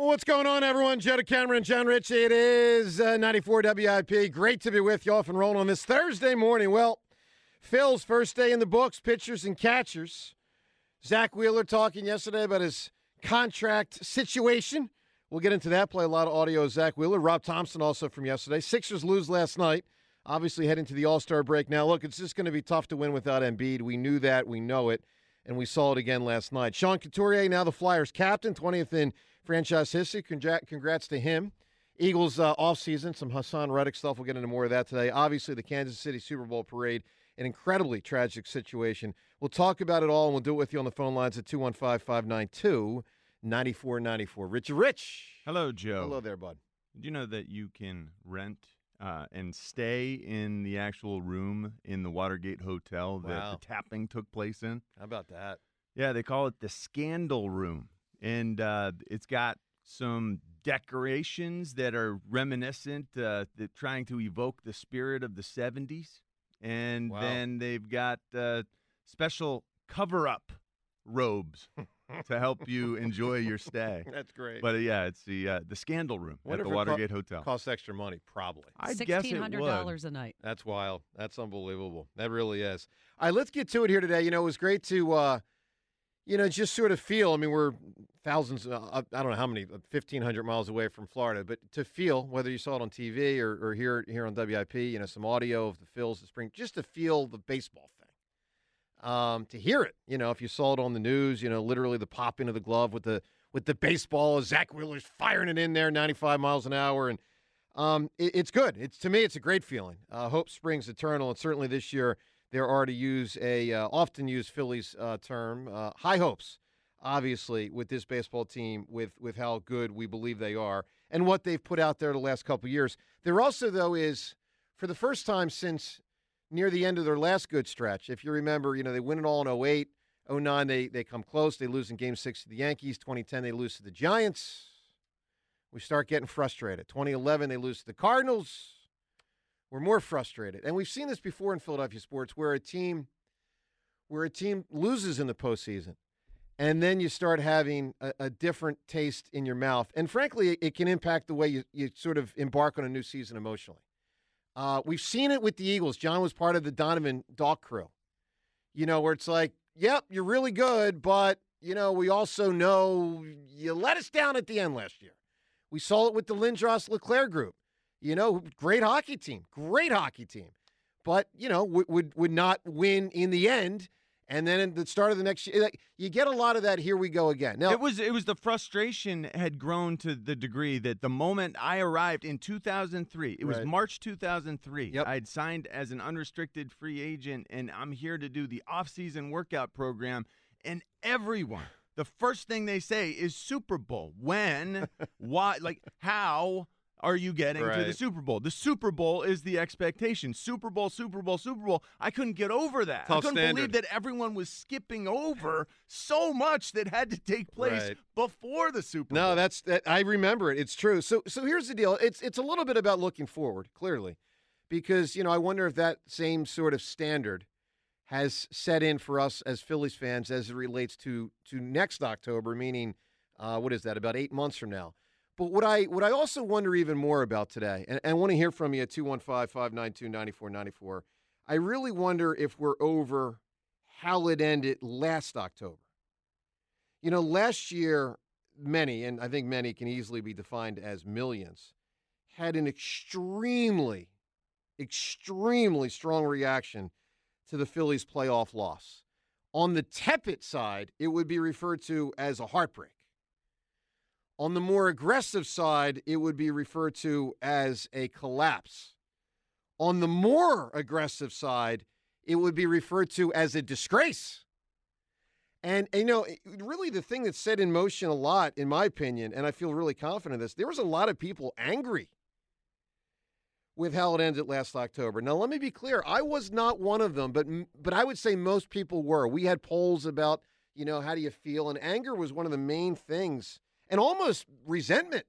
What's going on, everyone? Joe Cameron, John Rich. It is uh, 94 WIP. Great to be with you off and rolling on this Thursday morning. Well, Phil's first day in the books, pitchers and catchers. Zack Wheeler talking yesterday about his contract situation. We'll get into that. Play a lot of audio of Zack Wheeler. Rob Thomson also from yesterday. Sixers lose last night. Obviously heading to the All Star break now. Look, it's just going to be tough to win without Embiid. We knew that. We know it. And we saw it again last night. Sean Couturier, now the Flyers captain, 20th in franchise history. Congrats to him. Eagles uh, offseason, some Haason Reddick stuff. We'll get into more of that today. Obviously, the Kansas City Super Bowl parade, an incredibly tragic situation. We'll talk about it all, and we'll do it with you on the phone lines at 215 592 9494. Richard Rich. Hello, Joe. Hello there, bud. Did you know that you can rent uh, and stay in the actual room in the Watergate Hotel that Wow. the tapping took place in? How about that? Yeah, they call it the Scandal Room. And uh, it's got some decorations that are reminiscent, uh, that trying to evoke the spirit of the 70s. And Wow. then they've got uh, special cover up robes to help you enjoy your stay. That's great. But uh, yeah, it's the uh, the Scandal Room Wonder at the it co- Watergate Hotel. Costs extra money, probably. I guess it Sixteen hundred would. dollars a night. That's wild. That's unbelievable. That really is. All right, let's get to it here today. You know, it was great to, uh, you know, just sort of feel. I mean, we're thousands, uh, I don't know how many, 1,500 miles away from Florida, but to feel, whether you saw it on TV or, or hear it here on WIP, you know, some audio of the Phils this spring, just to feel the baseball thing. Um, to hear it, you know, if you saw it on the news, you know, literally the popping of the glove with the with the baseball, Zack Wheeler's firing it in there, 95 miles an hour, and um, it, it's good. It's to me, it's a great feeling. Uh, hope springs eternal, and certainly this year there are to use a uh, often used Phillies uh, term, uh, high hopes. Obviously, with this baseball team, with with how good we believe they are, and what they've put out there the last couple years. There also, though, is for the first time since near the end of their last good stretch. If you remember, you know they win it all in 08. 09, they, they come close. They lose in game six to the Yankees. 2010, they lose to the Giants. We start getting frustrated. 2011, they lose to the Cardinals. We're more frustrated. And we've seen this before in Philadelphia sports where a team where a team loses in the postseason. And then you start having a, a different taste in your mouth. And frankly, it, it can impact the way you, you sort of embark on a new season emotionally. Uh, we've seen it with the Eagles. John was part of the Donovan Dawk crew. You know, where it's like, yep, you're really good, but, you know, we also know you let us down at the end last year. We saw it with the Lindros Leclerc group. You know, great hockey team, great hockey team, but you know would would, would not win in the end. And then at the start of the next year, you get a lot of that. Here we go again. Now it was it was the frustration had grown to the degree that the moment I arrived in 2003, it was Right. March 2003. Yep. I'd signed as an unrestricted free agent, and I'm here to do the off-season workout program. And everyone, the first thing they say is Super Bowl. When? why? Like how? Are you getting to the Super Bowl? The Super Bowl is the expectation. Super Bowl, Super Bowl, Super Bowl. I couldn't get over that. I couldn't standard. believe that everyone was skipping over so much that had to take place Right. before the Super Bowl. No, that's that. I remember it. It's true. So, so here's the deal. It's it's a little bit about looking forward, clearly, because you know I wonder if that same sort of standard has set in for us as Phillies fans as it relates to to next October, meaning uh, what is that? About eight months from now. But what I what I also wonder even more about today, and, I want to hear from you at 215-592-9494, I really wonder if we're over how it ended last October. You know, last year many, and I think many can easily be defined as millions, had an extremely, extremely strong reaction to the Phillies' playoff loss. On the tepid side, it would be referred to as a heartbreak. On the more aggressive side, it would be referred to as a collapse. On the more aggressive side, it would be referred to as a disgrace. And, and, you know, really the thing that's set in motion a lot, in my opinion, and I feel really confident in this, there was a lot of people angry with how it ended last October. Now, let me be clear. I was not one of them, but but I would say most people were. We had polls about, you know, how do you feel? And anger was one of the main things. And almost resentment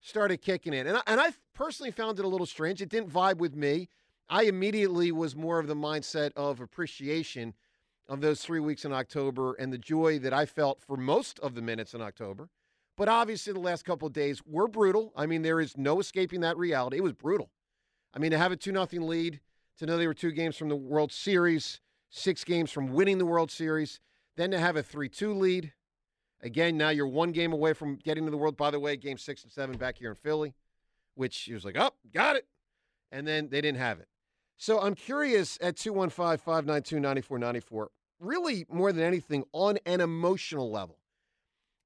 started kicking in. And I, and I personally found it a little strange. It didn't vibe with me. I immediately was more of the mindset of appreciation of those three weeks in October and the joy that I felt for most of the minutes in October. But obviously, the last couple of days were brutal. I mean, there is no escaping that reality. It was brutal. I mean, to have a 2 0 lead, to know they were two games from the World Series, six games from winning the World Series, then to have a 3 2 lead. Again, now you're one game away from getting to the World. By the way, game six and seven back here in Philly, which he was like, oh, got it. And then they didn't have it. So I'm curious at 215 592 9494 really more than anything on an emotional level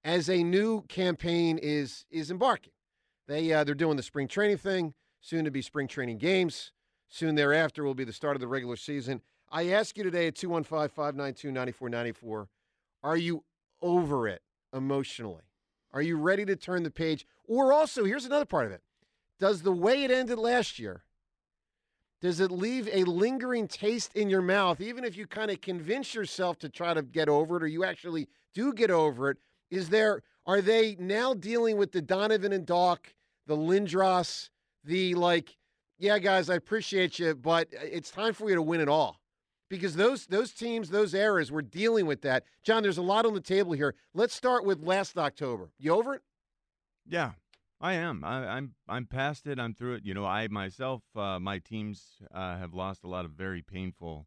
as a new campaign is is embarking. They uh, they're doing the spring training thing, soon to be spring training games. Soon thereafter will be the start of the regular season. I ask you today at 215-592-9494, are you over it emotionally? Are you ready to turn the page? Or also, here's another part of it. Does the way it ended last year does it leave a lingering taste in your mouth, even if you kind of convince yourself to try to get over it or you actually do get over it? Is there, are they now dealing with the Donovan and Dawk, the Lindros, the like, yeah, guys, I appreciate you, but uh, it's time for you to win it all? Because those those teams, those eras, were dealing with that. John, there's a lot on the table here. Let's start with last October. You over it? Yeah, I am. I, am I'm, I'm past it. I'm through it. You know, I myself, uh, my teams uh, have lost a lot of very painful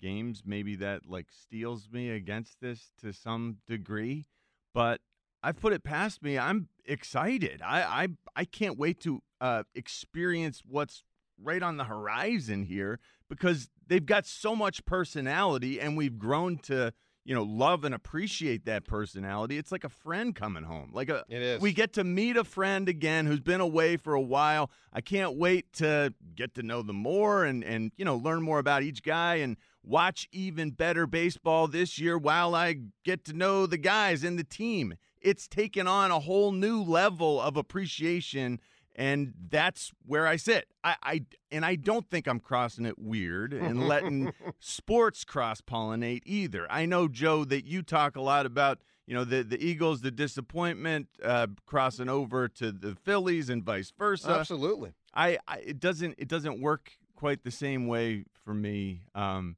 games. Maybe that like steels me against this to some degree, but I've put it past me. I'm excited. I I, I can't wait to uh, experience what's right on the horizon here because they've got so much personality, and we've grown to you know, love and appreciate that personality. It's like a friend coming home. Like a it is. we get to meet a friend again who's been away for a while. I can't wait to get to know them more and and you know, learn more about each guy and watch even better baseball this year while I get to know the guys and the team. It's taken on a whole new level of appreciation and that's where I sit. I, I and I don't think I'm crossing it weird and letting sports cross pollinate either. I know Joe that you talk a lot about you know the the Eagles, the disappointment uh, crossing over to the Phillies and vice versa. Absolutely. I, I it doesn't it doesn't work quite the same way for me. Um,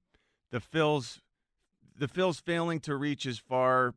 the Phils the Phils failing to reach as far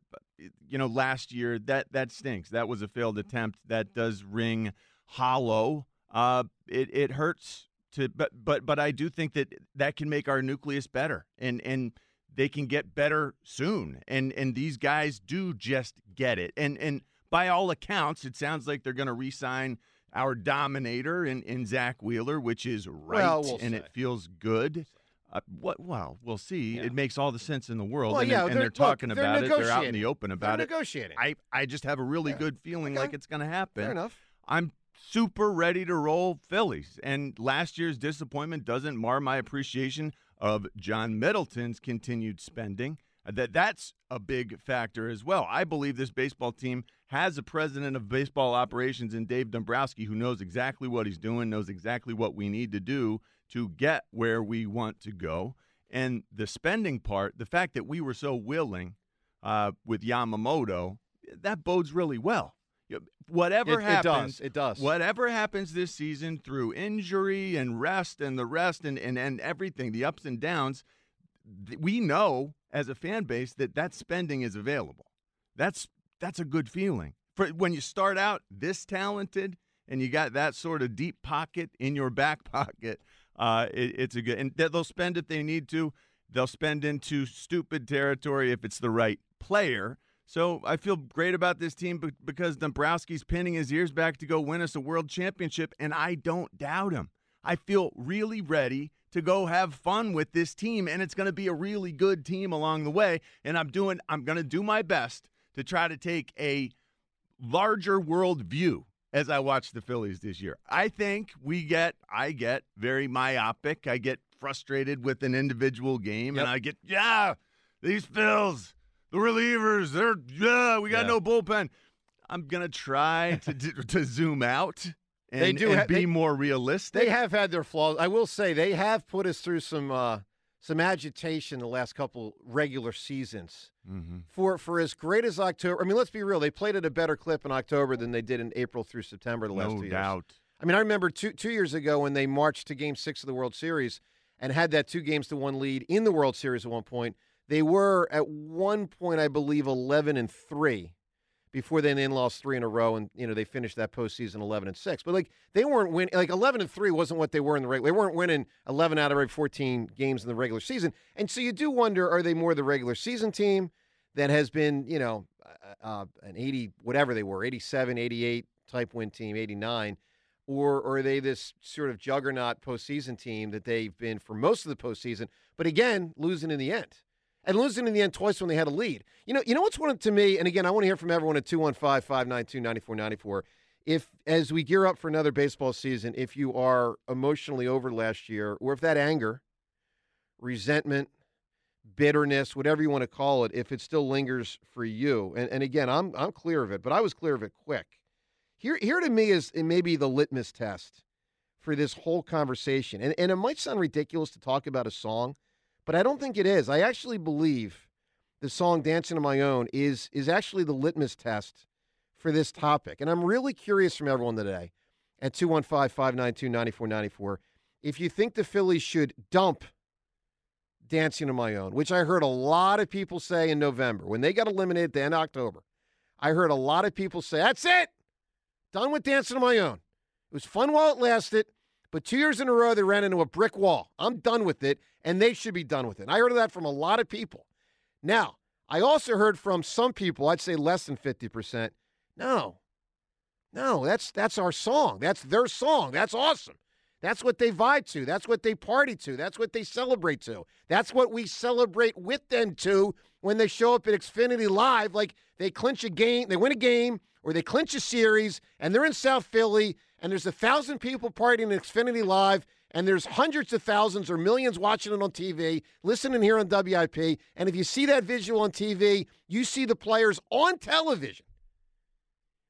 you know last year that that stinks. That was a failed attempt. That does ring hollow. Uh, it it hurts to, but but but I do think that that can make our nucleus better, and and they can get better soon. And and these guys do just get it. And and by all accounts, it sounds like they're going to re-sign our dominator in, in Zack Wheeler, which is right, well, we'll and say. it feels good. Uh, what? Well, we'll see. Yeah. It makes all the sense in the world. Well, and, yeah, and they're- they're, talking look, they're about it. They're out in the open about They're it. negotiating. I, I just have a really Yeah. good feeling Okay. like it's going to happen. Fair enough. I'm super ready to roll Phillies. And last year's disappointment doesn't mar my appreciation of John Middleton's continued spending. That that's a big factor as well. I believe this baseball team has a president of baseball operations in Dave Dombrowski who knows exactly what he's doing, knows exactly what we need to do to get where we want to go. And the spending part, the fact that we were so willing uh, with Yamamoto, that bodes really well. Whatever It- it happens, does. It does. Whatever happens this season through injury and rest and the rest and, and, and everything, the ups and downs, we know as a fan base that that spending is available. That's that's a good feeling. For when you start out this talented and you got that sort of deep pocket in your back pocket, uh, it, it's a good. And they'll spend if they need to. They'll spend into stupid territory if it's the right player. So I feel great about this team be- because Dombrowski's pinning his ears back to go win us a world championship, and I don't doubt him. I feel really ready to go have fun with this team, and it's going to be a really good team along the way. And I'm doing, I'm going to do my best to try to take a larger world view as I watch the Phillies this year. I think we get, I get very myopic. I get frustrated with an individual game, Yep. and I get, yeah, these Phils, the relievers, they're, yeah, we got Yeah. no bullpen. I'm gonna try to to zoom out and, They do and ha- be they- more realistic. They have had their flaws. I will say they have put us through some uh, some agitation the last couple regular seasons. Mhm. For for as great as October, I mean, let's be real. They played at a better clip in October than they did in April through September the last no two years. doubt. I mean, I remember two two years ago when they marched to Game Six of the World Series and had that two games to one lead in the World Series at one point. They were at one point, I believe, eleven and three before they then lost three in a row, and you know they finished that postseason eleven and six. But like they weren't winning. Like eleven and three wasn't what they were in the regular. They weren't winning eleven out of every fourteen games in the regular season. And so you do wonder: Are they more the regular season team that has been, you know, uh, uh, an eighty whatever they were, 87, 88 type win team, eighty nine? Or, or are they this sort of juggernaut postseason team that they've been for most of the postseason, but again, losing in the end? And losing in the end twice when they had a lead. You know, you know what's one to me, and again, I want to hear from everyone at 215-592-9494. If as we gear up for another baseball season, if you are emotionally over last year, or if that anger, resentment, bitterness, whatever you want to call it, if it still lingers for you, and, and again, I'm I'm clear of it, but I was clear of it quick. Here here to me is maybe the litmus test for this whole conversation. And and it might sound ridiculous to talk about a song, but I don't think it is. I actually believe the song "Dancing on My Own" is is actually the litmus test for this topic. And I'm really curious from everyone today at 215-592-9494 if you think the Phillies should dump "Dancing on My Own," which I heard a lot of people say in November when they got eliminated at the end of October. I heard a lot of people say, "That's it, done with "Dancing on My Own." It was fun while it lasted." But two years in a row, they ran into a brick wall. I'm done with it, and they should be done with it. And I heard that from a lot of people. Now, I also heard from some people, I'd say less than 50%, no, no, that's that's our song. That's their song. That's awesome. That's what they vibe to. That's what they party to. That's what they celebrate to. That's what we celebrate with them to when they show up at Xfinity Live. Like they clinch a game, they win a game, or they clinch a series, and they're in South Philly, and there's a thousand people partying at Xfinity Live, and there's hundreds of thousands or millions watching it on TV, listening here on WIP. And if you see that visual on TV, you see the players on television,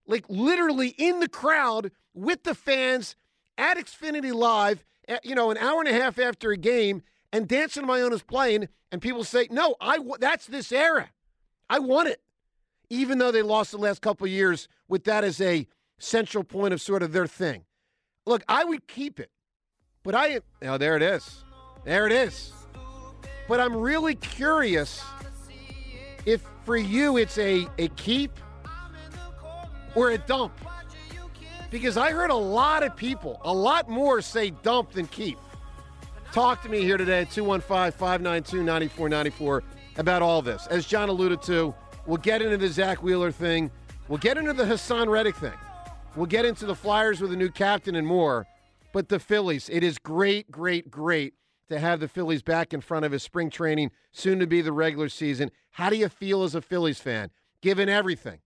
like literally in the crowd with the fans at Xfinity Live, at, you know, an hour and a half after a game, and Dancing My Own is playing, and people say, "No, I w- that's this era. I want it." Even though they lost the last couple years with that as a central point of sort of their thing. Look, I would keep it, but I, oh, there it is, there it is. But I'm really curious if for you it's a a keep or a dump. Because I heard a lot of people, a lot more say dump than keep. Talk to me here today at 215 592 9494 about all this. As John alluded to, we'll get into the Zack Wheeler thing. We'll get into the Haason Reddick thing. We'll get into the Flyers with a new captain and more. But the Phillies, it is great, great, great to have the Phillies back in front of his spring training, soon to be the regular season. How do you feel as a Phillies fan, given everything?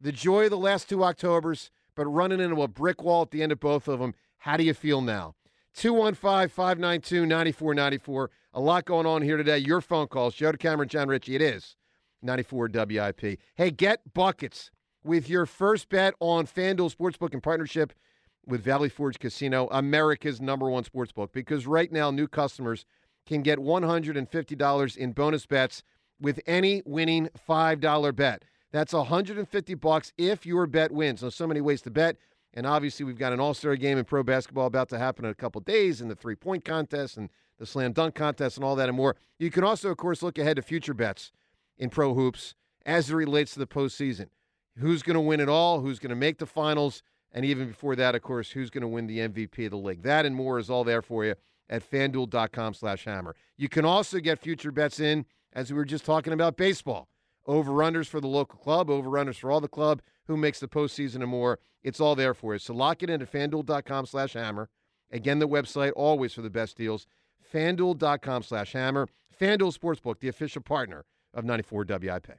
The joy of the last two Octobers, but running into a brick wall at the end of both of them. How do you feel now? 215 592 9494. A lot going on here today. Your phone calls. Joe Cameron, John Ritchie. It is 94 WIP. Hey, get buckets with your first bet on FanDuel Sportsbook in partnership with Valley Forge Casino, America's number one sportsbook. Because right now, new customers can get $150 in bonus bets with any winning $5 bet. That's 150 bucks if your bet wins. There's so many ways to bet. And obviously, we've got an all star game in pro basketball about to happen in a couple days, and the three point contest, and the slam dunk contest, and all that and more. You can also, of course, look ahead to future bets in pro hoops as it relates to the postseason. Who's going to win it all? Who's going to make the finals? And even before that, of course, who's going to win the MVP of the league? That and more is all there for you at fanduel.com slash hammer. You can also get future bets in, as we were just talking about baseball. over-unders for the local club, over-unders for all the club, who makes the postseason and more. It's all there for you. So lock it in at fanduel.com slash hammer. Again, the website always for the best deals. fanduel.com slash hammer. FanDuel Sportsbook, the official partner of 94 WIP.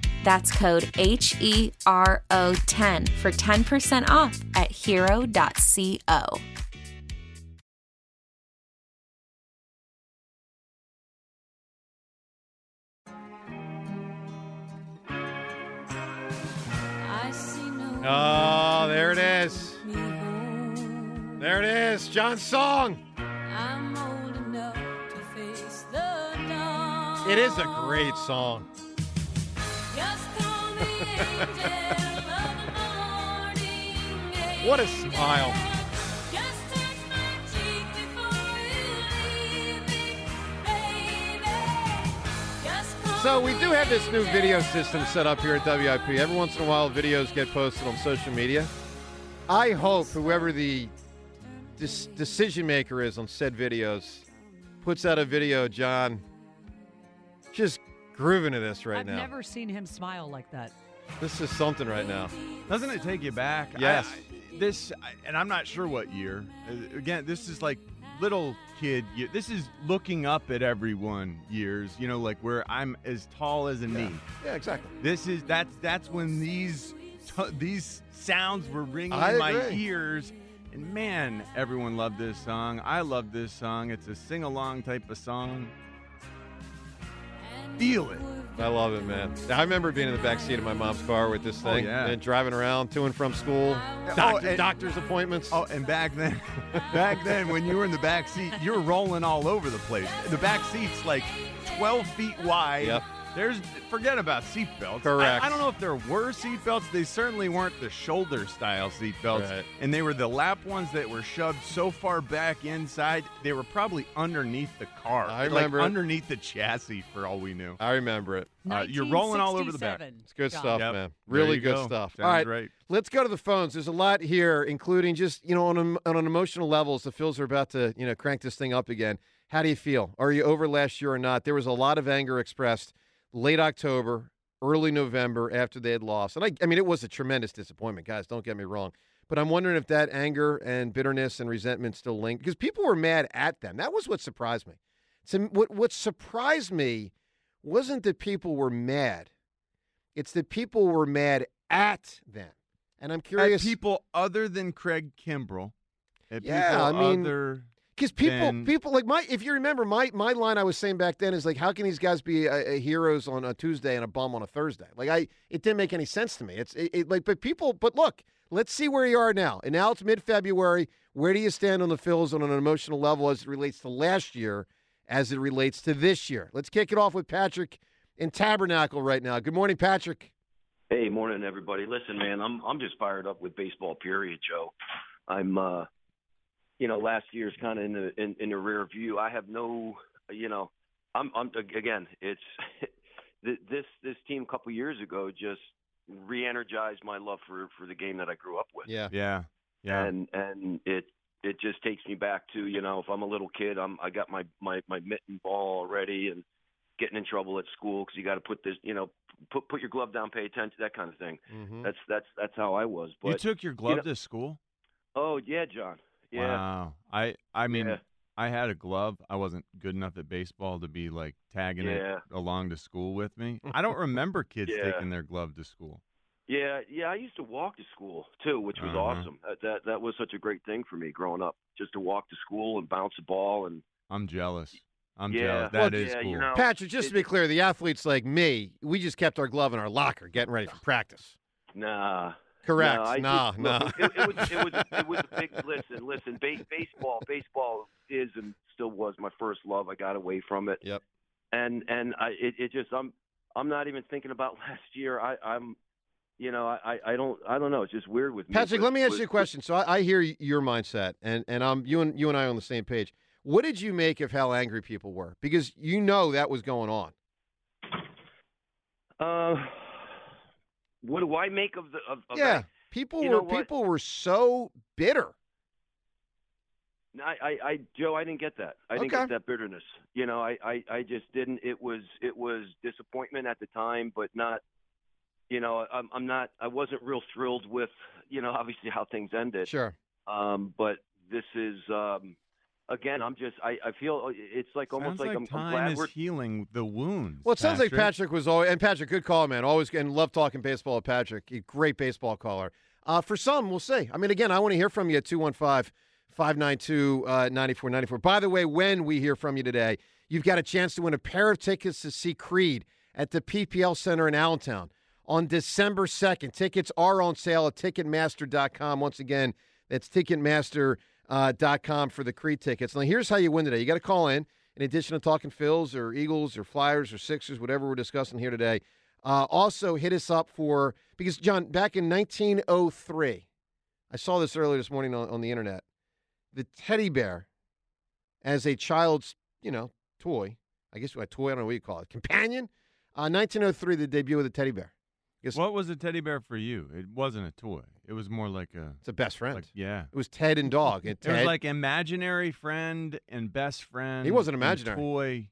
That's code H E R O 10 for 10% off at hero.co. Oh, there it is. There it is. John's song. It is a great song. What a smile. So we do have this new video system set up here at WIP. Every once in a while, videos get posted on social media. I hope whoever the decision maker is on said videos puts out a video, John, just grooving to this right now. I've never seen him smile like that. This is something right now. Doesn't it take you back? Yes. I- this, and I'm not sure what year. Uh, Again, this is like little kid. This is looking up at everyone years. You know, like where I'm as tall as a knee. Yeah, exactly. This is that's that's when these t- these sounds were ringing I in my agree. ears. And man, everyone loved this song. I love this song. It's a sing along type of song. Feel it. I love it, man. I remember being in the back seat of my mom's car with this Oh, thing yeah. and driving around to and from school, Oh, and- doctor's appointments. Oh, and back then, back then, when you were in the back seat, you were rolling all over the place. The back seat's like 12 feet wide. Yep. There's forget about seatbelts. Correct. I, I don't know if there were seatbelts. They certainly weren't the shoulder style seatbelts, Right. and they were the lap ones that were shoved so far back inside. They were probably underneath the car. I remember it. underneath the chassis, for all we knew. I remember it. Uh, you're rolling all over the back. It's good John. stuff, Yep. man. Really good go. stuff. Sounds all right, right. let's go to the phones. There's a lot here, including just you know on an, on an emotional level. As the Phils are about to you know crank this thing up again. How do you feel? Are you over last year or not? There was a lot of anger expressed late October, early November after they had lost, and I, I mean it was a tremendous disappointment, guys. Don't get me wrong. But I'm wondering if that anger and bitterness and resentment still linked because people were mad at them. That was what surprised me. So what what surprised me wasn't that people were mad. It's that people were mad at them. And I'm At curious people other than Craig Kimbrel. At Yeah, people I mean, other because people then- people like my if you remember my my line I was saying back then is like how can these guys be uh, uh, heroes on a Tuesday and a bum on a Thursday? Like I it didn't make any sense to me. It's it, it, like but people but look let's see where you are now. And now it's mid February. Where do you stand on the Phils on an emotional level as it relates to last year, as it relates to this year? Let's kick it off with Patrick in Tabernacle right now. Good morning, Patrick. Hey, morning, everybody. Listen, man, I'm I'm just fired up with baseball. Period, Joe. I'm, uh, you know, last year's kind of in the in, in the rear view. I have no, you know, I'm I'm again, it's this this team a couple years ago just re-energized my love for for the game that I grew up with. Yeah. Yeah. Yeah. and and it it just takes me back to you know if I'm a little kid I'm I got my my my mitten ball already and getting in trouble at school because you got to put this you know put put your glove down pay attention that kind of thing Mhm. that's that's that's how I was but you took your glove know- to school? oh yeah John yeah Wow. I I mean Yeah. I had a glove. I wasn't good enough at baseball to be like tagging Yeah. it along to school with me. I don't remember kids Yeah. taking their glove to school. yeah yeah I used to walk to school too which was Uh-huh. awesome that, that that was such a great thing for me growing up just to walk to school and bounce a ball and I'm jealous. I'm Yeah. jealous. Well, That is yeah, cool. you know, Patrick, just to be clear, the athletes like me, we just kept our glove in our locker getting ready for practice. nah Correct. No, I nah, just- nah. look, It, it was it was it was a big listen. Listen, ba- baseball baseball is and still was my first love. I got away from it. Yep. And and I it, it just I'm I'm not even thinking about last year. I I'm you know I I don't I don't know. It's just weird with me. Patrick, but- let me ask you a question. So I, I hear your mindset, and and I'm you and you and I are on the same page. What did you make of how angry people were? Because you know that was going on. Uh, what do I make of the of, of yeah, that? people You were people were so bitter. I, I, I, Joe, I didn't get that. I didn't Okay. get that bitterness. You know, I, I, I just didn't. It was, it was disappointment at the time, but not. You know, I'm, I'm not. I wasn't real thrilled with, you know, obviously how things ended. Sure. Um, but this is, um, again, I'm just. I, I feel it's like almost Sounds like, like, I'm, I'm time glad is we're. healing the wounds. Well, it sounds like Patrick was always and Patrick, good call, man. Always and love talking baseball with Patrick. A Great baseball caller. Uh, for some, we'll see. I mean, again, I want to hear from you at 215 592 9494. By the way, when we hear from you today, you've got a chance to win a pair of tickets to see Creed at the PPL Center in Allentown on December 2nd. Tickets are on sale at Ticketmaster.com. Once again, that's Ticketmaster.com for the Creed tickets. Now, here's how you win today. You got to call in. In addition to talking Phils or Eagles or Flyers or Sixers, whatever we're discussing here today, uh, also hit us up for because John, back in 1903, I saw this earlier this morning on, on the internet. The teddy bear, as a child's, you know, toy, I guess what toy I don't know what you call it, companion. Uh, 1903, the debut of the teddy bear. Guess What was a teddy bear for you? It wasn't a toy. It was more like a. it's a best friend. Like, yeah. it was Ted and Dog. And It was like imaginary friend and best friend. He wasn't and imaginary. toy,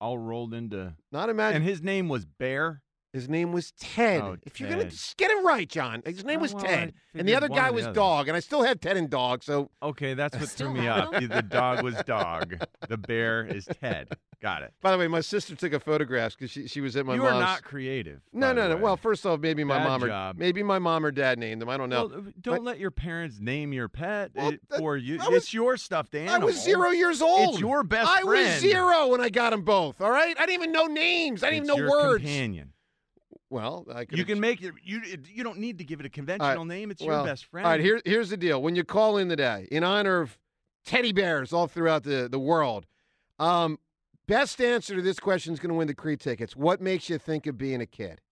all rolled into. not imaginary. And his name was Bear. His name was Ted. Oh, if you're gonna just get it right, John. His name Oh, was well, Ted, and the other guy was other. Dog, and I still have Ted and Dog. So Okay, that's what threw me off. The dog was dog. The bear is Ted. Got it. By the way, my sister took a photograph because she, she was at my you mom's. are not creative. no, no, no. Well, first off, maybe my Bad mom or job. maybe my mom or dad named them. I don't know. Well, uh, don't let your parents name your pet Well, that- for you. Was- it's your stuffed animal. I was zero years old. It's your best I was zero when I got them both. All right, I didn't even know names. I didn't It's even know your words. Companion. Well, I could You can make it. You you don't need to give it a conventional name. It's well, your best friend. All right, here, here's the deal. When you call in today, in honor of teddy bears all throughout the, the world, um, best answer to this question is going to win the Creed tickets. What makes you think of being a kid?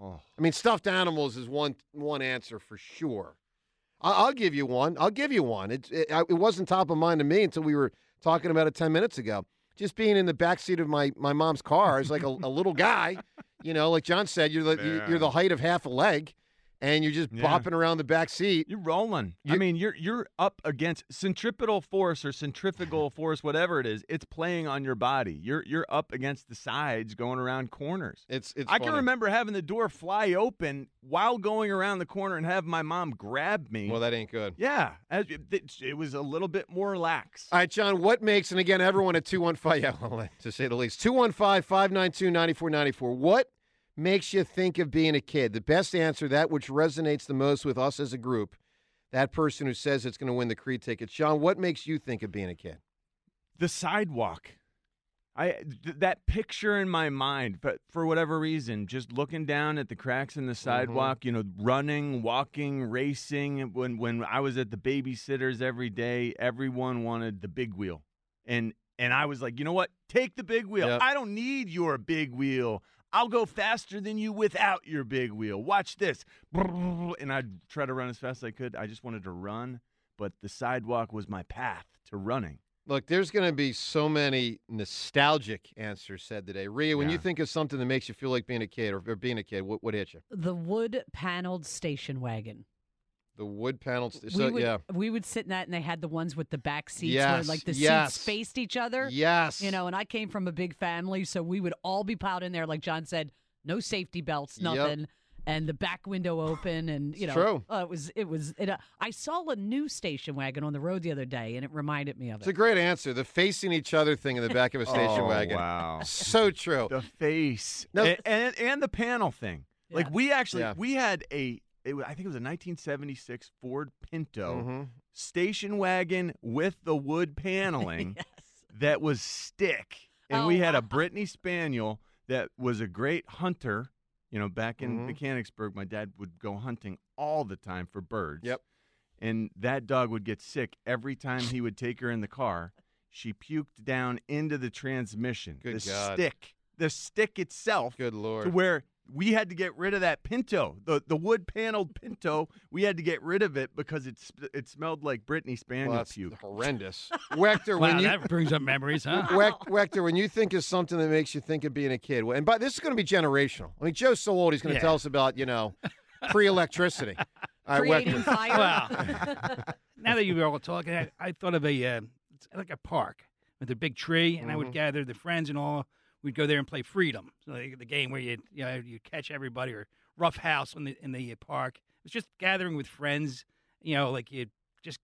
Oh. I mean, stuffed animals is one one answer for sure. I, I'll give you one. I'll give you one. It, it it wasn't top of mind to me until we were talking about it ten minutes ago. Just being in the back seat of my, my mom's car as like a, a little guy, you know, like John said, you're the you- you're the height of half a leg, and you're just Yeah. bopping around the back seat. You're rolling. I mean, you're you're up against centripetal force or centrifugal force, whatever it is. It's playing on your body. You're you're up against the sides, going around corners. It's it's. I can remember having the door fly open while going around the corner and have my mom grab me. Well, that ain't good. yeah, as, it, it was a little bit more lax. All right, John, what makes, and again, everyone at 215, yeah, well, to say the least, 215 592 9494, what makes you think of being a kid? The best answer, that which resonates the most with us as a group, that person who says it's going to win the Creed tickets. Sean, what makes you think of being a kid? the sidewalk. I th- that picture in my mind, but for whatever reason, just looking down at the cracks in the Mm-hmm. sidewalk, you know, running, walking, racing. When when I was at the babysitters every day, everyone wanted the big wheel, and and I was like, you know what? Take the big wheel. Yep. I don't need your big wheel. I'll go faster than you without your big wheel. Watch this. And I'd try to run as fast as I could. I just wanted to run, but the sidewalk was my path to running. Look, there's going to be so many nostalgic answers said today. Rhea, when you think of something that makes you feel like being a kid or, or being a kid, what, what hit you? The wood paneled station wagon. The wood panels. we So, would, yeah. we would sit in that, and they had the ones with the back seats Yes, where like the yes. seats faced each other. Yes. You know, and I came from a big family, so we would all be piled in there, like John said, no safety belts, Yep. nothing, and the back window open, and you know, true. Uh, it was it was. It, uh, I saw a new station wagon on the road the other day, and it reminded me of it. It's a great answer. The facing each other thing in the back of a station Oh, wagon. Wow. So true. the face No- and, and and the panel thing. Like we actually Yeah. we had a it, wa- I think it was a 1976 Ford Pinto Mhm. station wagon with the wood paneling yes. that was stick, and Oh, we had a. Brittany Spaniel that was a great hunter. You know, back in Mhm. Mechanicsburg, my dad would go hunting all the time for birds. Yep. And that dog would get sick every time he would take her in the car. She puked down into the transmission. Good the God. stick. The stick itself Good Lord. to where we had to get rid of that Pinto, the the wood paneled Pinto. We had to get rid of it because it it smelled like Brittany Spaniel Well, that's puke. horrendous. Wechter, when Wow, you that brings up memories, huh? Weck- Wechter, when you think of something that makes you think of being a kid, and but this is going to be generational. I mean, Joe's so old; he's going to Yeah. tell us about you know pre-electricity. All right, Creating Wechter. fire. Well, now that you were all talking, I, I thought of a uh, like a park with a big tree, and I Mm-hmm. would gather the friends and all. We'd go there and play Freedom, so like the game where you you know you catch everybody or Rough House in the in the park. It's just gathering with friends. You know, like you'd just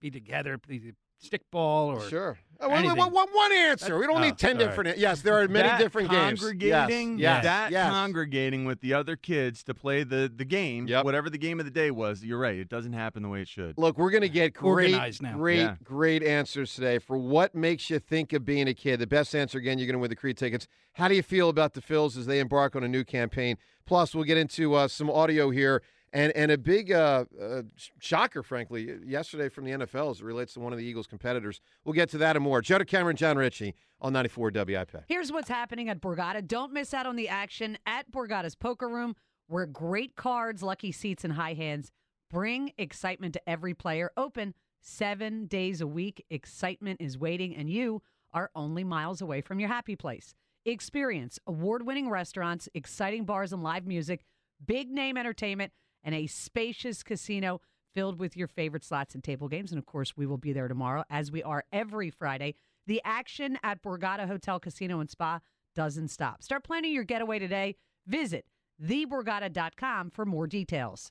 be together, the stickball or Sure. Oh, wait, wait, anything. one, one answer. We don't Oh, need ten all right. different. Yes, there are many that different games. congregating, Yes, yes, that yes. congregating with the other kids to play the the game, Yep. whatever the game of the day was. You're right; it doesn't happen the way it should. Look, we're going to get great, now. great, Yeah. great answers today for what makes you think of being a kid. The best answer, again, you're going to win the Creed tickets. How do you feel about the Phils as they embark on a new campaign? Plus, we'll get into uh, some audio here and and a big uh, uh, shocker, frankly, yesterday from the NFL as it relates to one of the Eagles' competitors. We'll get to that and more. Joe Cameron, John Ritchie on 94 WIP. Here's what's happening at Borgata. Don't miss out on the action at Borgata's Poker Room, where great cards, lucky seats, and high hands bring excitement to every player. Open seven days a week. Excitement is waiting, and you are only miles away from your happy place. Experience award winning restaurants, exciting bars and live music, big name entertainment, and a spacious casino filled with your favorite slots and table games. And of course, we will be there tomorrow, as we are every Friday. The action at Borgata Hotel, Casino, and Spa doesn't stop. Start planning your getaway today. Visit theborgata.com for more details.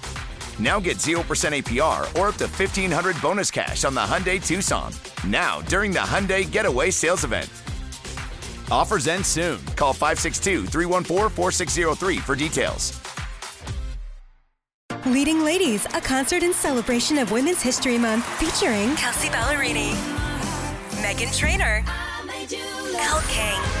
Now get 0% APR or up to 1500 bonus cash on the Hyundai Tucson. Now, during the Hyundai Getaway Sales Event. Offers end soon. Call 562 314 4603 for details. Leading Ladies, a concert in celebration of Women's History Month featuring Kelsea Ballerini, Meghan Trainor, Elle King,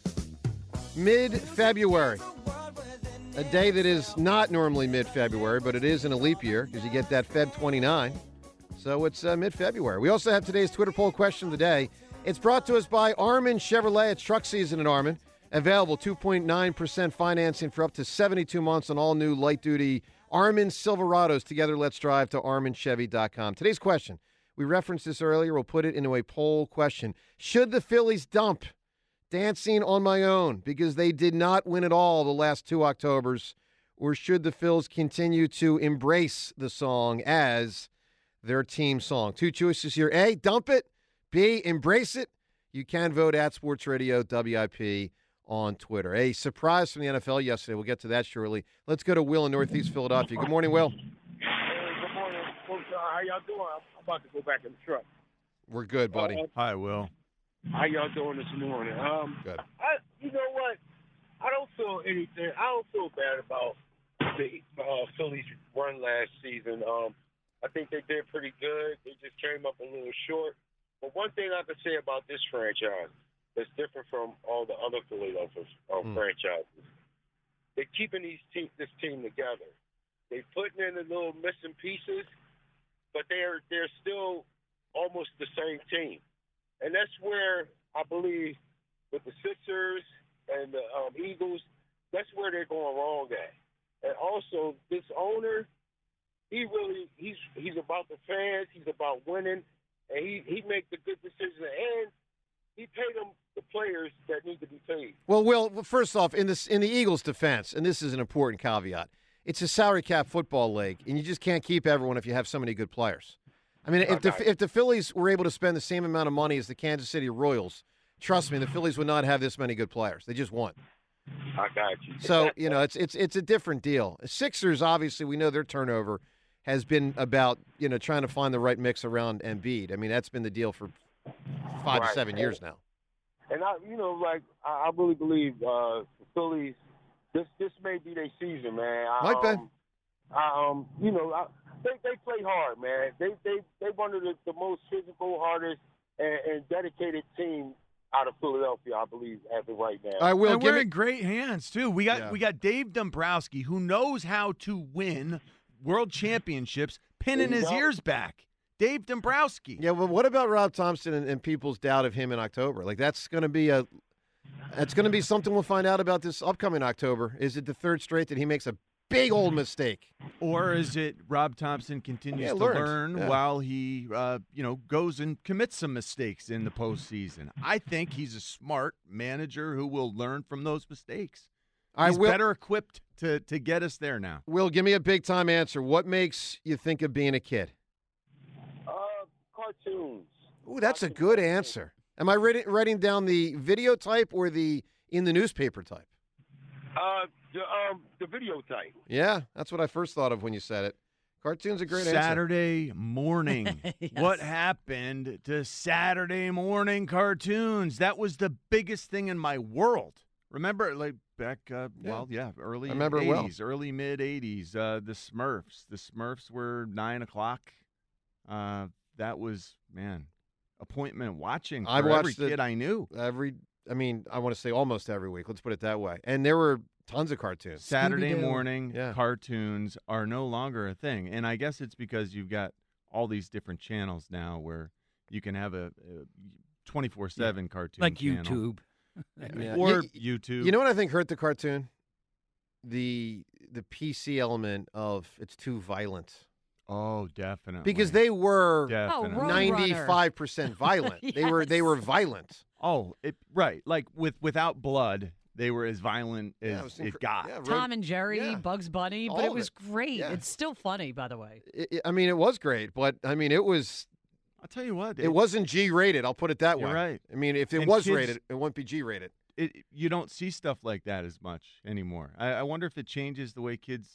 mid February. A day that is not normally mid February, but it is in a leap year because you get that Feb 29. So it's uh, mid February. We also have today's Twitter poll question of the day. It's brought to us by Armin Chevrolet. It's truck season at Armin. Available 2.9% financing for up to 72 months on all new light duty Armin Silverados. Together, let's drive to arminchevy.com. Today's question we referenced this earlier. We'll put it into a poll question. Should the Phillies dump Dancing on My Own because they did not win at all the last two Octobers? Or should the Phils continue to embrace the song as their team song? Two choices here. A, dump it. B, embrace it. You can vote at Sports Radio WIP on Twitter. A surprise from the NFL yesterday. We'll get to that shortly. Let's go to Will in Northeast Philadelphia. Good morning, Will. Hey, good morning, folks. Uh, how y'all doing? I'm about to go back in the truck. We're good, buddy. Uh, Hi, Will. How y'all doing this morning? Um, Good. I, you know what? I don't feel anything. I don't feel bad about the uh, Phillies run last season. Um, I think they did pretty good. They just came up a little short. But one thing I can say about this franchise that's different from all the other Philadelphia uh, Hmm. franchises, they're keeping these te- this team together. They're putting in the little missing pieces, but they're they're still almost the same team, and that's where I believe with the Sixers and the um, Eagles, that's where they're going wrong at. And also, this owner, he really he's he's about the fans. He's about winning, and he he makes the good decisions. And he paid them the players that need to be paid. Well, Will, well, first off, in this in the Eagles' defense, and this is an important caveat, it's a salary cap football league, and you just can't keep everyone if you have so many good players. I mean, if the if the Phillies were able to spend the same amount of money as the Kansas City Royals, trust me, the Phillies would not have this many good players. They just won't. I got you. So you know, it's it's it's a different deal. Sixers, obviously, we know their turnover has been about you know trying to find the right mix around Embiid. I mean, that's been the deal for five to seven years now. And I, you know, like I, I really believe uh, the Phillies. This this may be their season, man. I, Might be. um, I, um, you know, I, they they play hard, man. They they they one of the, the most physical, hardest, and, and dedicated team out of Philadelphia, I believe, as of right now. I will And we're me- in great hands too. We got Yeah. we got Dave Dombrowski who knows how to win world championships, pinning his go. ears back. Dave Dombrowski. Yeah, well, what about Rob Thomson and, and people's doubt of him in October? Like that's going to be a that's going to be something we'll find out about this upcoming October. Is it the third straight that he makes a big old mistake? Or is it Rob Thomson continues Yeah, to learn Yeah. while he, uh, you know, goes and commits some mistakes in the postseason? I think he's a smart manager who will learn from those mistakes. I he's will- better equipped to to get us there now. Will, give me a big time answer. What makes you think of being a kid? Uh, cartoons. Ooh, that's a good answer. Am I writing, writing down the video type or the in the newspaper type? Uh, the um the video type. Yeah, that's what I first thought of when you said it. Cartoon's a great answer. Saturday morning. What happened to Saturday morning cartoons? That was the biggest thing in my world. Remember, like back, uh, well, yeah, early I remember it well. early mid 80s. Uh, the Smurfs. The Smurfs were nine o'clock. Uh, that was man, appointment watching for I every watched it kid I knew. Every, I mean, I want to say almost every week. Let's put it that way. And there were tons of cartoons. Saturday Scooby-Doo. morning Yeah. cartoons are no longer a thing, and I guess it's because you've got all these different channels now where you can have a twenty four seven cartoon Like channel. YouTube. Yeah. or Y- YouTube. You know what I think hurt the cartoon? The the PC element of it's too violent. Oh, definitely. Because they were Definitely. Oh, Roadrunner. ninety five percent violent. They were they were violent. Oh, it, right. Like with without blood, they were as violent Yeah, as it was it got. yeah, Road- Tom and Jerry, yeah. Bugs Bunny, All but it was it. great. Yeah. It's still funny, by the way. It- it- I mean, it was great, but I mean, it was. I'll tell you what. It wasn't G rated. I'll put it that You're way. right. I mean, if it And was kids- rated, it wouldn't be G rated. It, you don't see stuff like that as much anymore. I, I wonder if it changes the way kids.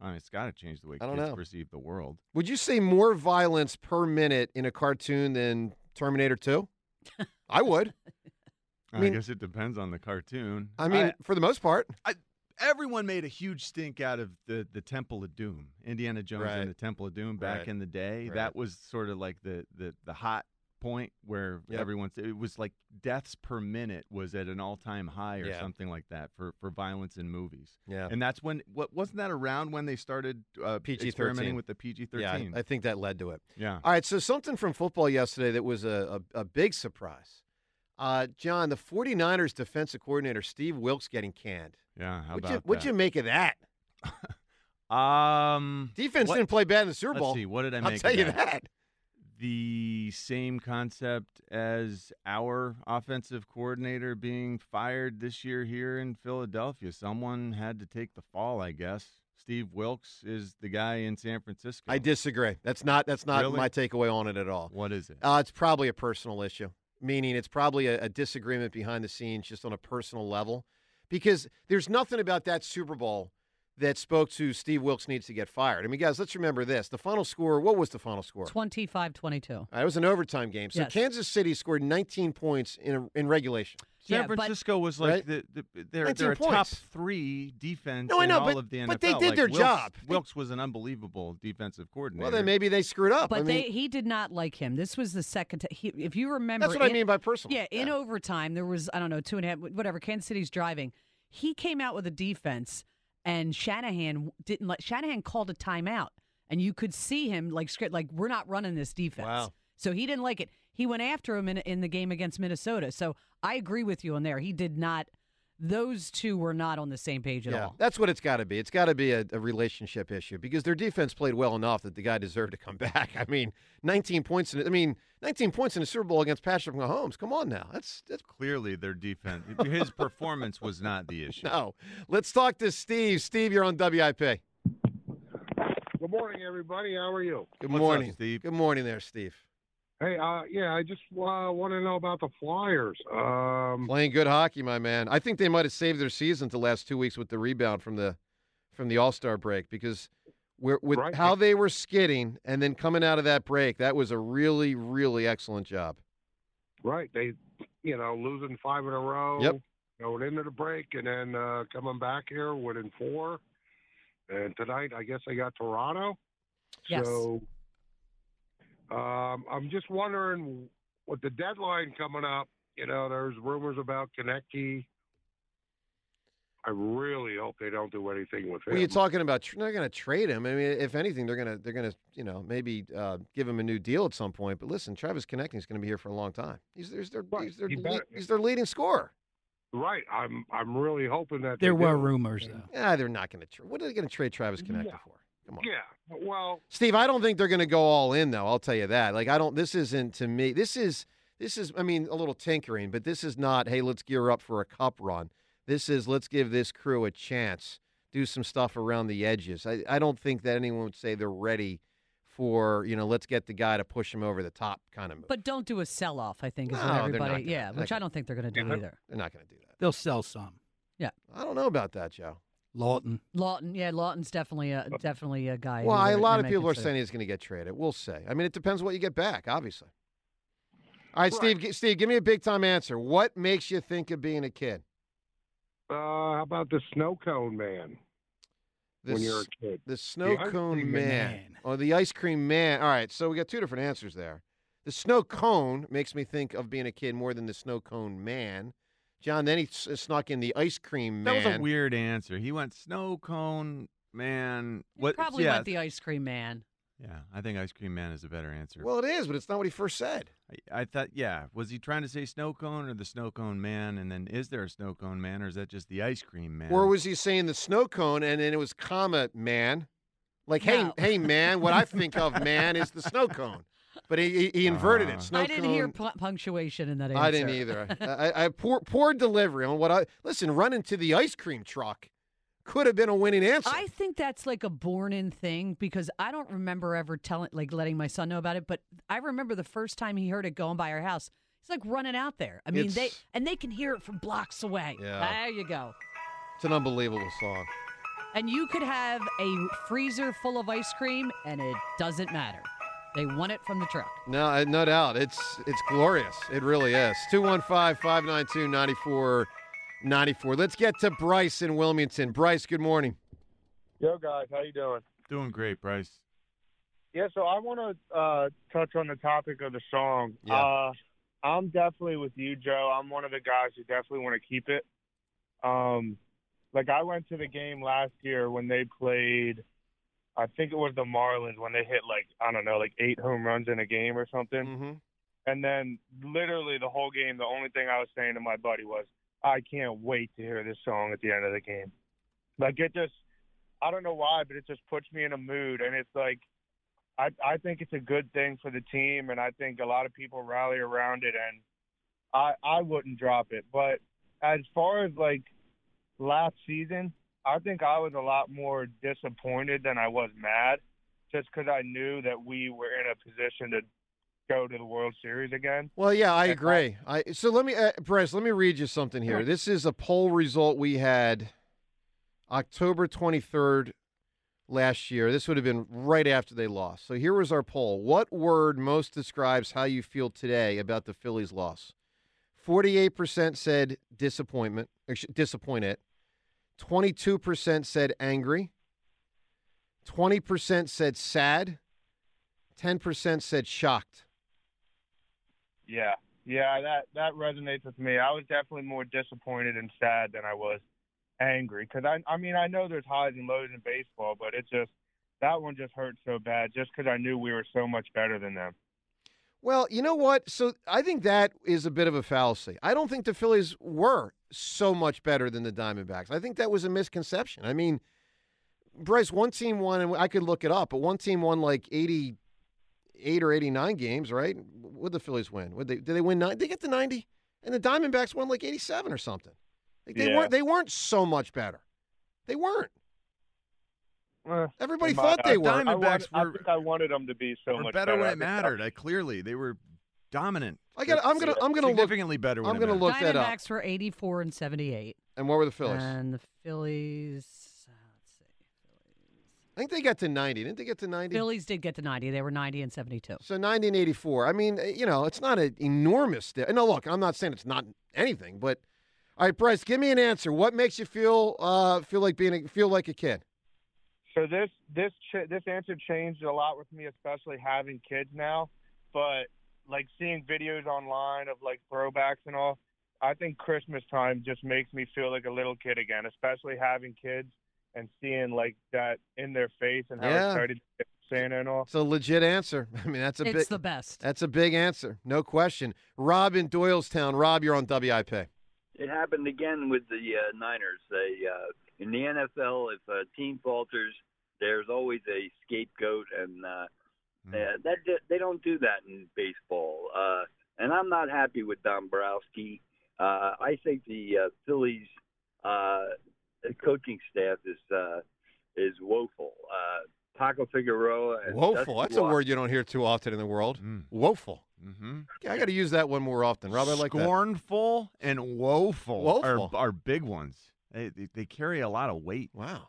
I mean, it's got to change the way kids know. perceive the world. Would you say more violence per minute in a cartoon than Terminator Two? I would. I, mean- guess it depends on the cartoon. I mean, for the most part. I, everyone made a huge stink out of the the Temple of Doom, Indiana Jones Right. and the Temple of Doom back Right. in the day. Right. That was sort of like the the the hot point where Yep. everyone's it was like deaths per minute was at an all-time high or Yeah. something like that for for violence in movies. Yeah. And that's when what wasn't that around when they started uh, PG-13. experimenting with the PG-13? Yeah, I- I think that led to it. Yeah. All right, so something from football yesterday that was a, a, a big surprise. Uh, John, the 49ers defensive coordinator, Steve Wilks, getting canned. Yeah, how what'd about you, What'd that? you make of that? Um, Defense what- didn't play bad in the Super Let's Bowl. see, what did I I'll make? tell of you that? that. The same concept as our offensive coordinator being fired this year here in Philadelphia. Someone had to take the fall, I guess. Steve Wilks is the guy in San Francisco. I disagree. That's not that's not Really? my takeaway on it at all. What is it? Uh, it's probably a personal issue, meaning it's probably a, a disagreement behind the scenes, just on a personal level, because there's nothing about that Super Bowl that spoke to Steve Wilks needs to get fired. I mean, guys, let's remember this: the final score. What was the final score? 25 22. Uh, It was an overtime game. So Yes. Kansas City scored 19 points in a, in regulation. San Yeah, but- Francisco was like Right? the, the, they're, 19 they're a top three defense No, I in know, all but- of the NFL. but they did Like, their Wilks- job. They- Wilks was an unbelievable defensive coordinator. Well, then maybe they screwed up. But I they he did not like him. This was the second. T- he, if you remember, that's what I mean by personal. Yeah, in overtime, there was I don't know two and a half, whatever. Kansas City's driving. He came out with a defense, and Shanahan didn't let. Shanahan called a timeout, and you could see him like like we're not running this defense. Wow. So he didn't like it. He went after him in in the game against Minnesota. So I agree with you on there. He did not. Those two were not on the same page at Yeah, all. that's what it's got to be. It's got to be a, a relationship issue because their defense played well enough that the guy deserved to come back. I mean, 19 points. In, I mean, 19 points in the Super Bowl against Patrick Mahomes. Come on now, that's that's clearly their defense. His performance was not the issue. no. Let's talk to Steve. Steve, you're on WIP. Good morning, everybody. How are you? Good What's up, morning, Steve? Good morning, there, Steve. Hey, uh, yeah, I just uh, want to know about the Flyers. Um, Playing good hockey, my man. I think they might have saved their season the last two weeks with the rebound from the from the All Star break because we're, with Right. how they were skidding and then coming out of that break, that was a really, really excellent job. right, they, you know, losing five in a row. Yep. Going into the break and then uh, coming back here, winning four. And tonight, I guess they got Toronto. Yes. So um, I'm just wondering, with the deadline coming up, you know, there's rumors about Konecny. I really hope they don't do anything with him. Well, you're talking about tr- they're going to trade him. I mean, if anything, they're going to they're going to you know maybe uh, give him a new deal at some point. But listen, Travis Konecny is going to be here for a long time. He's he's their Right, he's their, he le- better- he's their leading scorer. Right. I'm I'm really hoping that they There were do. rumors, though. Yeah, they're not going to. Tra- what are they going to trade Travis Konecny Yeah. for? Come on. Yeah. Well, Steve, I don't think they're going to go all in though. I'll tell you that. Like I don't this isn't to me. This is this is I mean a little tinkering, but this is not hey, let's gear up for a cup run. This is let's give this crew a chance. Do some stuff around the edges. I, I don't think that anyone would say they're ready for, you know, let's get the guy to push him over the top kind of move. But don't do a sell off. I think is No, what everybody. gonna- yeah, they're which I don't think they're going to do Yeah. either. They're not going to do that. They'll sell some. Yeah, I don't know about that, Joe. Laughton. Laughton. Yeah, Laughton's definitely a definitely a guy. Well, who I- a they- lot of people are saying he's going to get traded. We'll see. I mean, it depends what you get back, obviously. All right, Right. Steve. g- Steve, give me a big time answer. What makes you think of being a kid? uh, how about the snow cone man The when you're s- a kid? The snow ice cone man. man. Or the ice cream man. All right, so we got two different answers there. The snow cone makes me think of being a kid more than the snow cone man. John, then he s- uh, snuck in the ice cream That was a weird answer. He went snow cone man. What? Probably yeah, went the ice cream man. yeah. I think ice cream man is a better answer. Well, it is, but it's not what he first said. I, I thought, yeah. Was he trying to say snow cone or the snow cone man? And then, is there a snow cone man, or is that just the ice cream man? Or was he saying the snow cone and then it was comma man? Like, hey, No. hey, man, what I think of man is the snow cone. But he, he, he inverted Ah. it. Snow I didn't hear pu- punctuation in that answer. I didn't either. I, I, I poor, poor delivery on what I listen. Running to the ice cream truck could have been a winning answer. I think that's like a born-in thing because I don't remember ever telling, like, letting my son know about it. But I remember the first time he heard it going by our house. He's like running out there. I mean, they and they can hear it from blocks away. Yeah. There you go. it's an unbelievable song. And you could have a freezer full of ice cream, and it doesn't matter. They won it from the truck. No, uh, no doubt. It's it's glorious. It really is. 215-592-9494. Let's get to Bryce in Wilmington. Bryce, good morning. Yo, guys, how you doing? Doing great, Bryce. Yeah, so I want to uh, touch on the topic of the song. Yeah. Uh, I'm definitely with you, Joe. I'm one of the guys who definitely want to keep it. Um, like I went to the game last year when they played. I think it was the Marlins when they hit like I don't know, like eight home runs in a game or something. Mm-hmm. And then literally the whole game, the only thing I was saying to my buddy was, I can't wait to hear this song at the end of the game. Like it just, I don't know why, but it just puts me in a mood. And it's like, I, I think it's a good thing for the team. And I think a lot of people rally around it. And I, I wouldn't drop it. But as far as like last season, I think I was a lot more disappointed than I was mad just because I knew that we were in a position to go to the World Series again. Well, yeah, I agree. I so let me, uh, Bryce, let me read you something here. This is a poll result we had October twenty third last year. This would have been right after they lost. So here was our poll. What word most describes how you feel today about the Phillies' loss? Forty eight percent said disappointment, disappointed. Twenty two percent said angry. Twenty percent said sad. Ten percent said shocked. Yeah, yeah, that that resonates with me. I was definitely more disappointed and sad than I was angry because I, I mean, I know there's highs and lows in baseball, but it just that one just hurt so bad just because I knew we were so much better than them. Well, you know what? So I think that is a bit of a fallacy. I don't think the Phillies were so much better than the Diamondbacks. I think that was a misconception. I mean, Bryce, one team won, and I could look it up, but one team won like 88 or 89 games, right? Would the Phillies win? Would they? Did they win nine? They get to 90, and the Diamondbacks won like 87 or something. Like they Yeah. weren't. They weren't so much better. They weren't. Eh, Everybody thought they I- were. I, Diamondbacks wanted, I think I wanted them to be so much better when it mattered. I, clearly, they were dominant. I got. I'm gonna. I'm gonna look. significantly better. I'm gonna look that up. Diamondbacks were 84 and 78. And what were the Phillies? And the Phillies. Uh, Let's see. I think they got to 90. Didn't they get to 90? Phillies did get to 90. They were 90 and 72. So 1984. I mean, eh, you know, it's not an enormous. Di- no, look, I'm not saying it's not anything, but all right, Bryce, give me an answer. What makes you feel uh, feel like being a, feel like a kid? So this this ch- this answer changed a lot with me, especially having kids now. But like seeing videos online of like throwbacks and all, I think Christmas time just makes me feel like a little kid again, especially having kids and seeing like that in their face and how Yeah. excited they get for Santa and all. It's a legit answer. I mean, that's a big It's big. the best. That's a big answer, no question. Rob in Doylestown. Rob, you're on WIP. It happened again with the uh, Niners. They uh, in the NFL, if a team falters, there's always a scapegoat, and uh, uh, that they don't do that in baseball. Uh, and I'm not happy with Dombrowski. Uh, I think the uh, Phillies uh, coaching staff is uh, is woeful. Uh, Paco Figueroa and Woeful. Dusty That's a word you don't hear too often in the world. Woeful. Mm-hmm. Okay, I got to use that one more often. Rob, I like that. Scornful and woeful, Woeful. Are, are big ones. They, they, they carry a lot of weight. Wow.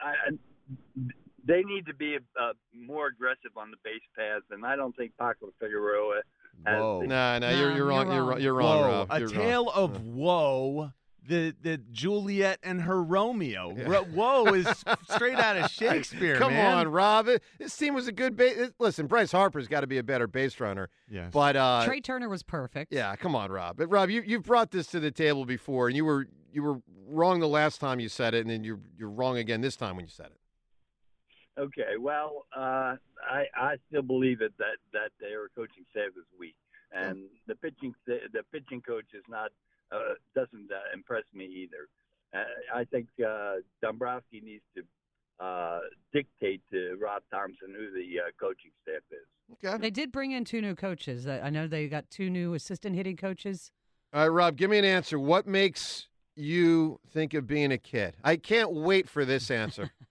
I, I- they need to be uh, more aggressive on the base paths, and I don't think Paco Figueroa has. Whoa. the- No, no, you're, you're wrong. You're wrong. You're wrong, Whoa, Rob. a You're wrong. tale of woe. The the Juliet and her Romeo. Ro- woe is straight out of Shakespeare. Come man. on, Rob. It- This team was a good base. Listen, Bryce Harper's got to be a better base runner. Yes. But uh, Trea Turner was perfect. yeah, come on, Rob. But Rob, you you've brought this to the table before, and you were you were wrong the last time you said it, and then you're you're wrong again this time when you said it. Okay, well, uh, I I still believe it that that their coaching staff is weak, and the pitching sta- the pitching coach is not uh, doesn't uh, impress me either. Uh, I think uh, Dombrowski needs to uh, dictate to Rob Thomson who the uh, coaching staff is. Okay. They did bring in two new coaches. I I know they got two new assistant hitting coaches. All right, Rob, give me an answer. What makes you think of being a kid? I can't wait for this answer.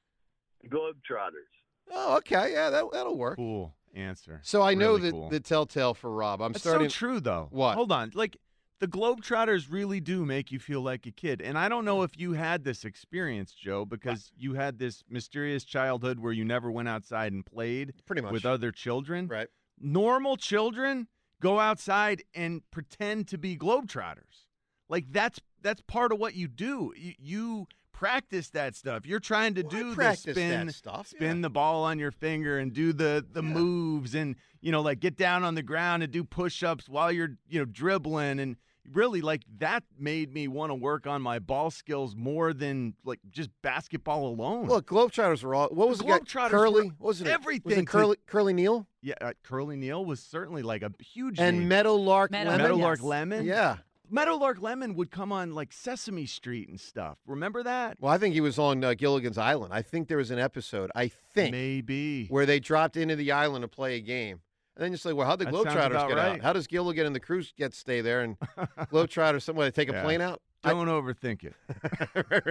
Globetrotters. oh, okay, yeah, that that'll work. Cool answer. So I know Really the cool. the telltale for Rob. I'm That's starting. so true, though. What? Hold on. Like, the Globetrotters really do make you feel like a kid. And I don't know if you had this experience, Joe, because you had this mysterious childhood where you never went outside and played Pretty much. with other children. Right. Normal children go outside and pretend to be Globetrotters. Like that's that's part of what you do. You, you practice that stuff. You're trying to do the spin, stuff, spin the ball on your finger and do the the moves and you know like get down on the ground and do push-ups while you're you know dribbling and really like that made me want to work on my ball skills more than like just basketball alone. Look, Globetrotters were all. What was The the guy? Globetrotters Curly. were What was it? Was everything it to- Curly? Curly Neal yeah, uh, Curly Neal was certainly like a huge and name. Meadowlark Meadow- Lemon. Meadowlark yes. Lemon. Yeah. Meadowlark Lemon would come on like Sesame Street and stuff. Remember that? Well, I think he was on uh, Gilligan's Island. I think there was an episode. I think Maybe. where they dropped into the island to play a game. And then just like, well, how'd the That Globetrotters get right. out? How does Gilligan and the crew get stay there? And Globetrotters, somebody take a Yeah. plane out? I- Don't overthink it.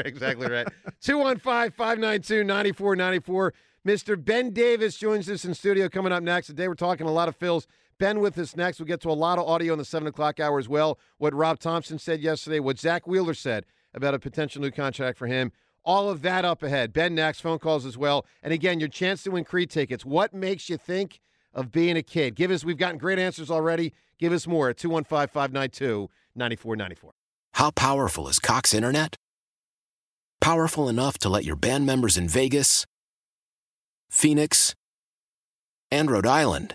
exactly right. 215 592 9494. Mr. Ben Davis joins us in studio coming up next. Today we're talking a lot of Phils. Ben with us next. We'll get to a lot of audio in the 7 o'clock hour as well. What Rob Thomson said yesterday, what Zack Wheeler said about a potential new contract for him. All of that up ahead. Ben next, phone calls as well. And again, your chance to win Creed tickets. What makes you think of being a kid? Give us, we've gotten great answers already. Give us more at 215 592 9494. How powerful is Cox Internet? Powerful enough to let your band members in Vegas, Phoenix, and Rhode Island